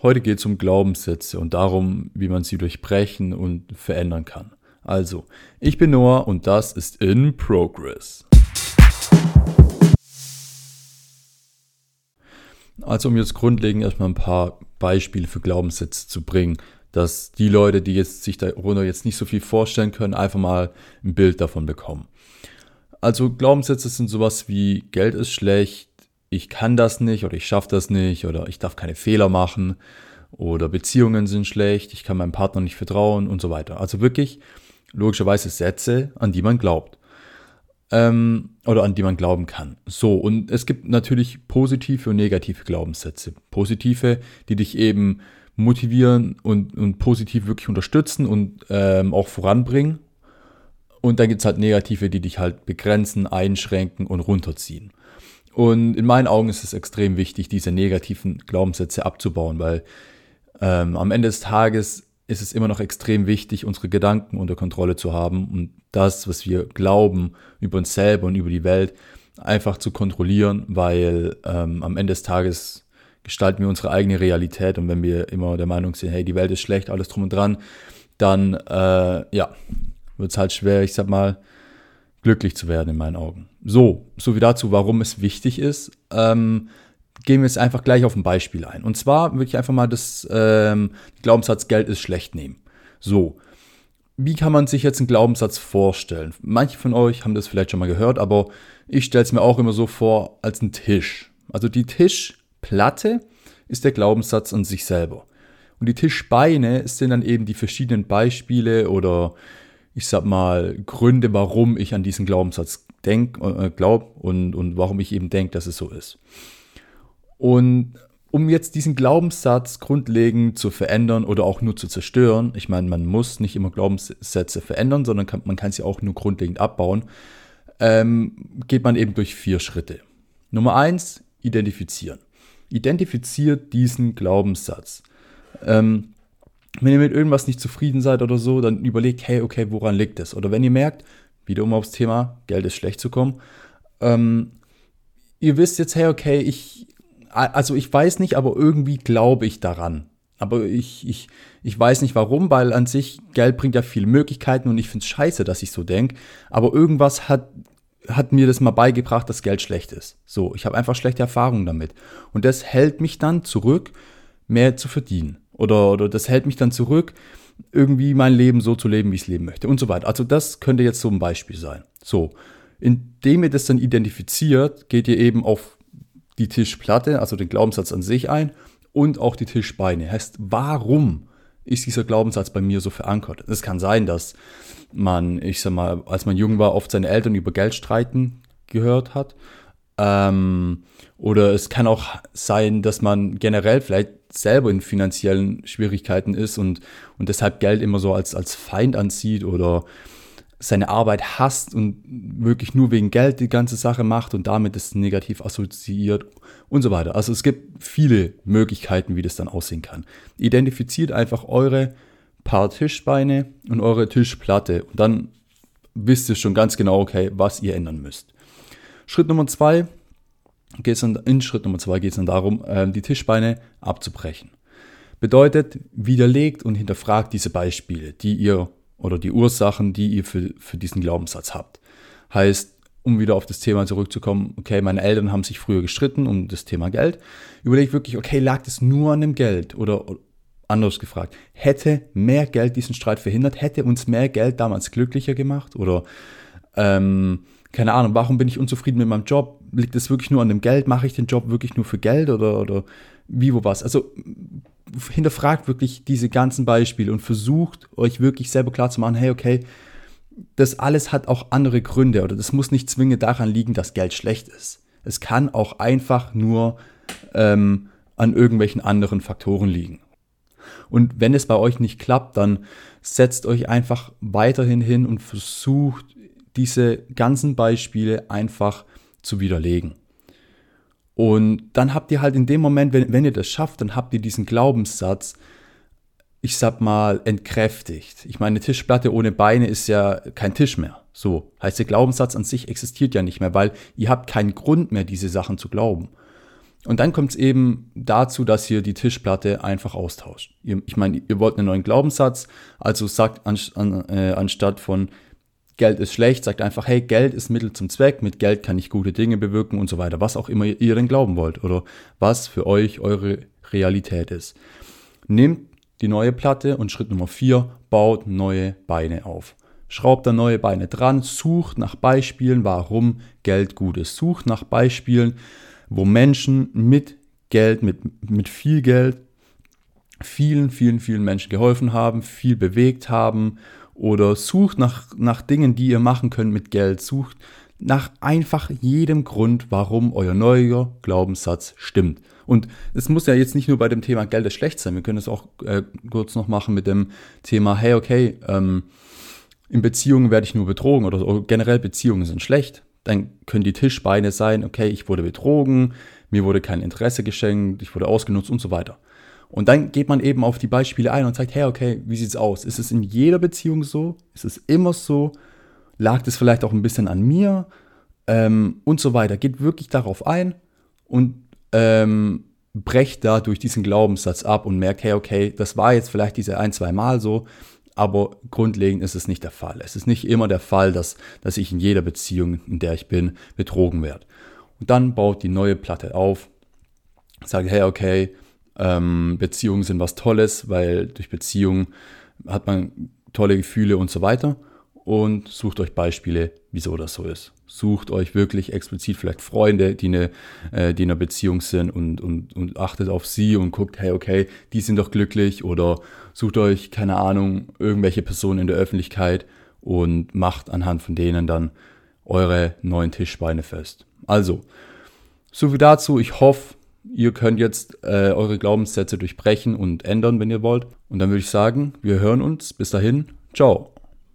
Heute geht es um Glaubenssätze und darum, wie man sie durchbrechen und verändern kann. Also, ich bin Noah und das ist In Progress. Also, um jetzt grundlegend erstmal ein paar Beispiele für Glaubenssätze zu bringen, dass die Leute, die jetzt sich darunter jetzt nicht so viel vorstellen können, einfach mal ein Bild davon bekommen. Also Glaubenssätze sind sowas wie Geld ist schlecht, ich kann das nicht oder ich schaffe das nicht oder ich darf keine Fehler machen oder Beziehungen sind schlecht, ich kann meinem Partner nicht vertrauen und so weiter. Also wirklich logischerweise Sätze, an die man glaubt ähm, oder an die man glauben kann. So, und es gibt natürlich positive und negative Glaubenssätze. Positive, die dich eben motivieren und, und positiv wirklich unterstützen und ähm, auch voranbringen. Und dann gibt es halt negative, die dich halt begrenzen, einschränken und runterziehen. Und in meinen Augen ist es extrem wichtig, diese negativen Glaubenssätze abzubauen, weil ähm, am Ende des Tages ist es immer noch extrem wichtig, unsere Gedanken unter Kontrolle zu haben und das, was wir glauben über uns selber und über die Welt, einfach zu kontrollieren, weil ähm, am Ende des Tages gestalten wir unsere eigene Realität und wenn wir immer der Meinung sind, hey, die Welt ist schlecht, alles drum und dran, dann äh, ja, wird es halt schwer, ich sag mal, glücklich zu werden in meinen Augen. So, so wie dazu, warum es wichtig ist, ähm, gehen wir jetzt einfach gleich auf ein Beispiel ein. Und zwar würde ich einfach mal das ähm, Glaubenssatz Geld ist schlecht nehmen. So, wie kann man sich jetzt einen Glaubenssatz vorstellen? Manche von euch haben das vielleicht schon mal gehört, aber ich stelle es mir auch immer so vor als ein Tisch. Also die Tischplatte ist der Glaubenssatz an sich selber. Und die Tischbeine sind dann eben die verschiedenen Beispiele oder ich sag mal, Gründe, warum ich an diesen Glaubenssatz denk, äh, glaub und, und warum ich eben denke, dass es so ist. Und um jetzt diesen Glaubenssatz grundlegend zu verändern oder auch nur zu zerstören, ich meine, man muss nicht immer Glaubenssätze verändern, sondern kann, man kann sie auch nur grundlegend abbauen, ähm, geht man eben durch vier Schritte. Nummer eins, identifizieren. Identifiziert diesen Glaubenssatz. Ähm, wenn ihr mit irgendwas nicht zufrieden seid oder so, dann überlegt, hey, okay, woran liegt es? Oder wenn ihr merkt, wieder um aufs Thema Geld ist schlecht zu kommen, ähm, ihr wisst jetzt, hey, okay, ich, also ich weiß nicht, aber irgendwie glaube ich daran. Aber ich, ich, ich weiß nicht warum, weil an sich Geld bringt ja viele Möglichkeiten und ich finde es scheiße, dass ich so denke. Aber irgendwas hat, hat mir das mal beigebracht, dass Geld schlecht ist. So, ich habe einfach schlechte Erfahrungen damit. Und das hält mich dann zurück, mehr zu verdienen. Oder, oder das hält mich dann zurück, irgendwie mein Leben so zu leben, wie ich es leben möchte und so weiter. Also das könnte jetzt so ein Beispiel sein. So, indem ihr das dann identifiziert, geht ihr eben auf die Tischplatte, also den Glaubenssatz an sich ein und auch die Tischbeine. Heißt, warum ist dieser Glaubenssatz bei mir so verankert? Es kann sein, dass man, ich sag mal, als man jung war, oft seine Eltern über Geld streiten gehört hat. Ähm, oder es kann auch sein, dass man generell vielleicht selber in finanziellen Schwierigkeiten ist und, und deshalb Geld immer so als, als Feind ansieht oder seine Arbeit hasst und wirklich nur wegen Geld die ganze Sache macht und damit es negativ assoziiert und so weiter. Also es gibt viele Möglichkeiten, wie das dann aussehen kann. Identifiziert einfach eure paar Tischbeine und eure Tischplatte und dann wisst ihr schon ganz genau, okay, was ihr ändern müsst. Schritt Nummer zwei, geht's dann, in Schritt Nummer zwei geht es dann darum, ähm, die Tischbeine abzubrechen. Bedeutet, widerlegt und hinterfragt diese Beispiele, die ihr oder die Ursachen, die ihr für, für diesen Glaubenssatz habt. Heißt, um wieder auf das Thema zurückzukommen, okay, meine Eltern haben sich früher gestritten um das Thema Geld. Überlegt wirklich, okay, lag das nur an dem Geld? Oder, anders gefragt, hätte mehr Geld diesen Streit verhindert? Hätte uns mehr Geld damals glücklicher gemacht? Oder ähm, keine Ahnung, warum bin ich unzufrieden mit meinem Job? Liegt es wirklich nur an dem Geld? Mache ich den Job wirklich nur für Geld oder, oder wie, wo, was? Also hinterfragt wirklich diese ganzen Beispiele und versucht euch wirklich selber klar zu machen, hey, okay, das alles hat auch andere Gründe oder das muss nicht zwingend daran liegen, dass Geld schlecht ist. Es kann auch einfach nur ähm, an irgendwelchen anderen Faktoren liegen. Und wenn es bei euch nicht klappt, dann setzt euch einfach weiterhin hin und versucht diese ganzen Beispiele einfach zu widerlegen. Und dann habt ihr halt in dem Moment, wenn, wenn ihr das schafft, dann habt ihr diesen Glaubenssatz, ich sag mal, entkräftigt. Ich meine, eine Tischplatte ohne Beine ist ja kein Tisch mehr. So heißt der Glaubenssatz an sich existiert ja nicht mehr, weil ihr habt keinen Grund mehr, diese Sachen zu glauben. Und dann kommt es eben dazu, dass ihr die Tischplatte einfach austauscht. Ich meine, ihr wollt einen neuen Glaubenssatz, also sagt äh, anstatt von Geld ist schlecht, sagt einfach, hey, Geld ist Mittel zum Zweck, mit Geld kann ich gute Dinge bewirken und so weiter, was auch immer ihr denn glauben wollt oder was für euch eure Realität ist. Nehmt die neue Platte und Schritt Nummer 4, baut neue Beine auf. Schraubt da neue Beine dran, sucht nach Beispielen, warum Geld gut ist. Sucht nach Beispielen, wo Menschen mit Geld, mit, mit viel Geld, vielen, vielen, vielen Menschen geholfen haben, viel bewegt haben oder sucht nach, nach Dingen, die ihr machen könnt mit Geld. Sucht nach einfach jedem Grund, warum euer neuer Glaubenssatz stimmt. Und es muss ja jetzt nicht nur bei dem Thema Geld schlecht sein. Wir können es auch äh, kurz noch machen mit dem Thema, hey, okay, ähm, in Beziehungen werde ich nur betrogen oder, oder generell Beziehungen sind schlecht. Dann können die Tischbeine sein, okay, ich wurde betrogen, mir wurde kein Interesse geschenkt, ich wurde ausgenutzt und so weiter. Und dann geht man eben auf die Beispiele ein und sagt, hey, okay, wie sieht's aus? Ist es in jeder Beziehung so? Ist es immer so? Lag das vielleicht auch ein bisschen an mir? Ähm, und so weiter. Geht wirklich darauf ein und ähm, brecht da durch diesen Glaubenssatz ab und merkt, hey, okay, das war jetzt vielleicht diese ein, zwei Mal so, aber grundlegend ist es nicht der Fall. Es ist nicht immer der Fall, dass, dass ich in jeder Beziehung, in der ich bin, betrogen werde. Und dann baut die neue Platte auf, sagt, hey, okay, ähm, Beziehungen sind was Tolles, weil durch Beziehungen hat man tolle Gefühle und so weiter. Und sucht euch Beispiele, wieso das so ist. Sucht euch wirklich explizit vielleicht Freunde, die, eine, äh, die in einer Beziehung sind und, und, und achtet auf sie und guckt, hey, okay, die sind doch glücklich. Oder sucht euch, keine Ahnung, irgendwelche Personen in der Öffentlichkeit und macht anhand von denen dann eure neuen Tischbeine fest. Also, so viel dazu. Ich hoffe, Ihr könnt jetzt äh, eure Glaubenssätze durchbrechen und ändern, wenn ihr wollt. Und dann würde ich sagen, wir hören uns. Bis dahin, ciao.